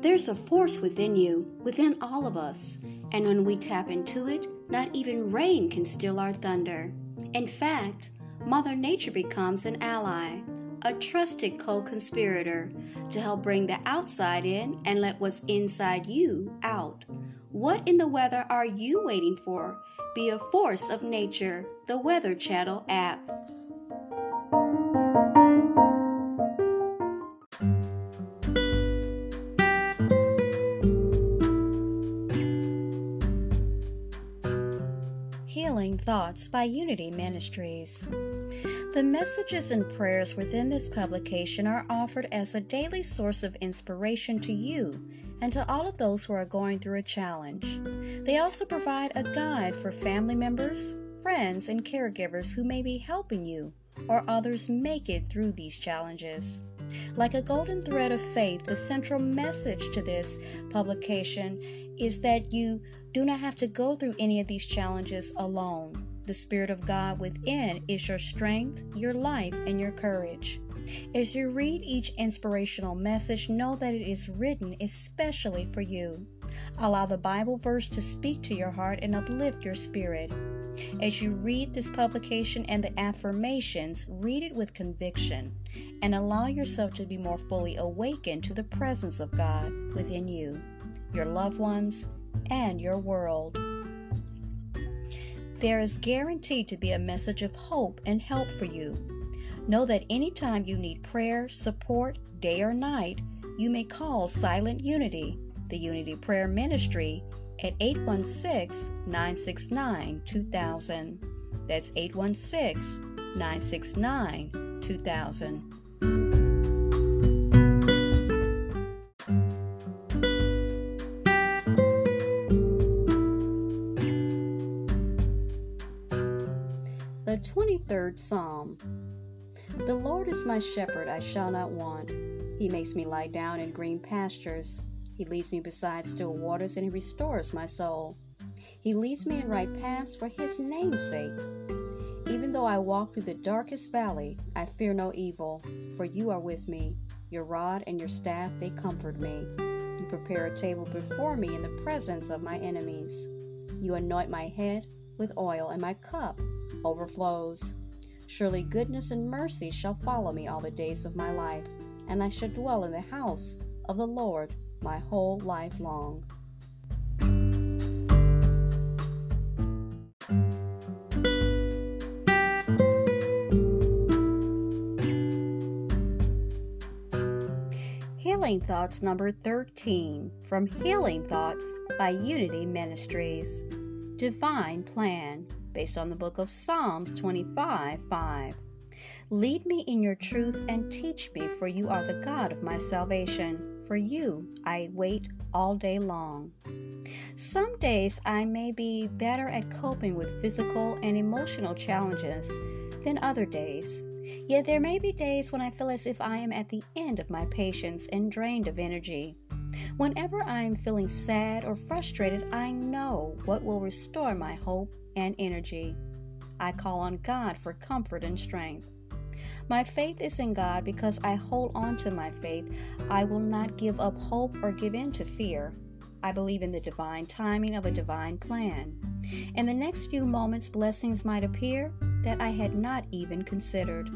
There's a force within you, within all of us, and when we tap into it, not even rain can still our thunder. In fact, Mother Nature becomes an ally, a trusted co conspirator to help bring the outside in and let what's inside you out. What in the weather are you waiting for? Be a force of nature, the Weather Channel app. Healing Thoughts by Unity Ministries. The messages and prayers within this publication are offered as a daily source of inspiration to you and to all of those who are going through a challenge. They also provide a guide for family members, friends, and caregivers who may be helping you or others make it through these challenges. Like a golden thread of faith, the central message to this publication is that you do not have to go through any of these challenges alone. The Spirit of God within is your strength, your life, and your courage. As you read each inspirational message, know that it is written especially for you. Allow the Bible verse to speak to your heart and uplift your spirit. As you read this publication and the affirmations, read it with conviction and allow yourself to be more fully awakened to the presence of God within you, your loved ones, and your world. There is guaranteed to be a message of hope and help for you. Know that anytime you need prayer, support, day or night, you may call Silent Unity, the Unity Prayer Ministry, at 816 969 2000. That's 816 969 2000. The 23rd Psalm The Lord is my shepherd, I shall not want. He makes me lie down in green pastures. He leads me beside still waters, and He restores my soul. He leads me in right paths for His name's sake. Even though I walk through the darkest valley, I fear no evil, for you are with me. Your rod and your staff, they comfort me. You prepare a table before me in the presence of my enemies. You anoint my head with oil, and my cup overflows. Surely goodness and mercy shall follow me all the days of my life, and I shall dwell in the house of the Lord my whole life long. Healing Thoughts number 13 from Healing Thoughts by Unity Ministries. Divine Plan based on the book of Psalms 25 5. Lead me in your truth and teach me, for you are the God of my salvation. For you I wait all day long. Some days I may be better at coping with physical and emotional challenges than other days. Yet there may be days when I feel as if I am at the end of my patience and drained of energy. Whenever I am feeling sad or frustrated, I know what will restore my hope and energy. I call on God for comfort and strength. My faith is in God because I hold on to my faith. I will not give up hope or give in to fear. I believe in the divine timing of a divine plan. In the next few moments, blessings might appear that I had not even considered.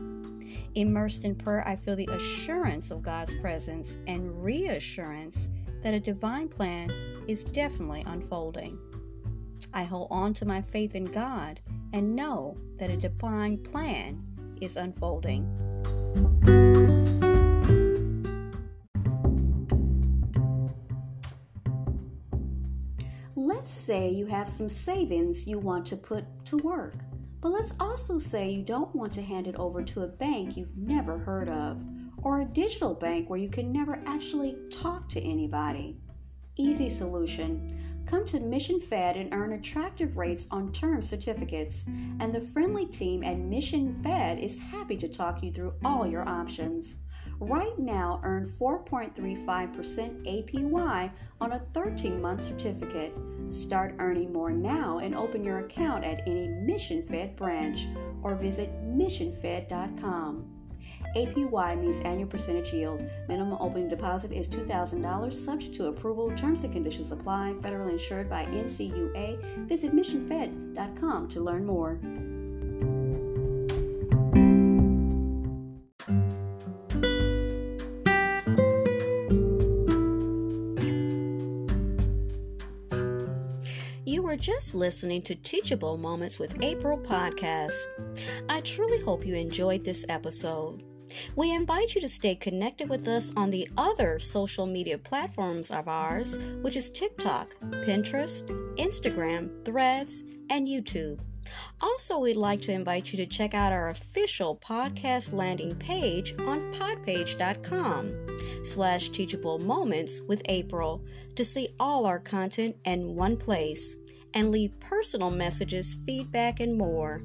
Immersed in prayer, I feel the assurance of God's presence and reassurance that a divine plan is definitely unfolding. I hold on to my faith in God and know that a divine plan is unfolding. Let's say you have some savings you want to put to work. But let's also say you don't want to hand it over to a bank you've never heard of, or a digital bank where you can never actually talk to anybody. Easy solution. Come to Mission Fed and earn attractive rates on term certificates, and the friendly team at Mission Fed is happy to talk you through all your options. Right now, earn 4.35% APY on a 13 month certificate. Start earning more now and open your account at any Mission Fed branch or visit missionfed.com. APY means annual percentage yield. Minimum opening deposit is $2,000, subject to approval. Terms and conditions apply. Federally insured by NCUA. Visit missionfed.com to learn more. You were just listening to Teachable Moments with April podcast. I truly hope you enjoyed this episode. We invite you to stay connected with us on the other social media platforms of ours, which is TikTok, Pinterest, Instagram, Threads, and YouTube. Also, we'd like to invite you to check out our official podcast landing page on podpage.com slash teachable moments with April to see all our content in one place and leave personal messages, feedback, and more.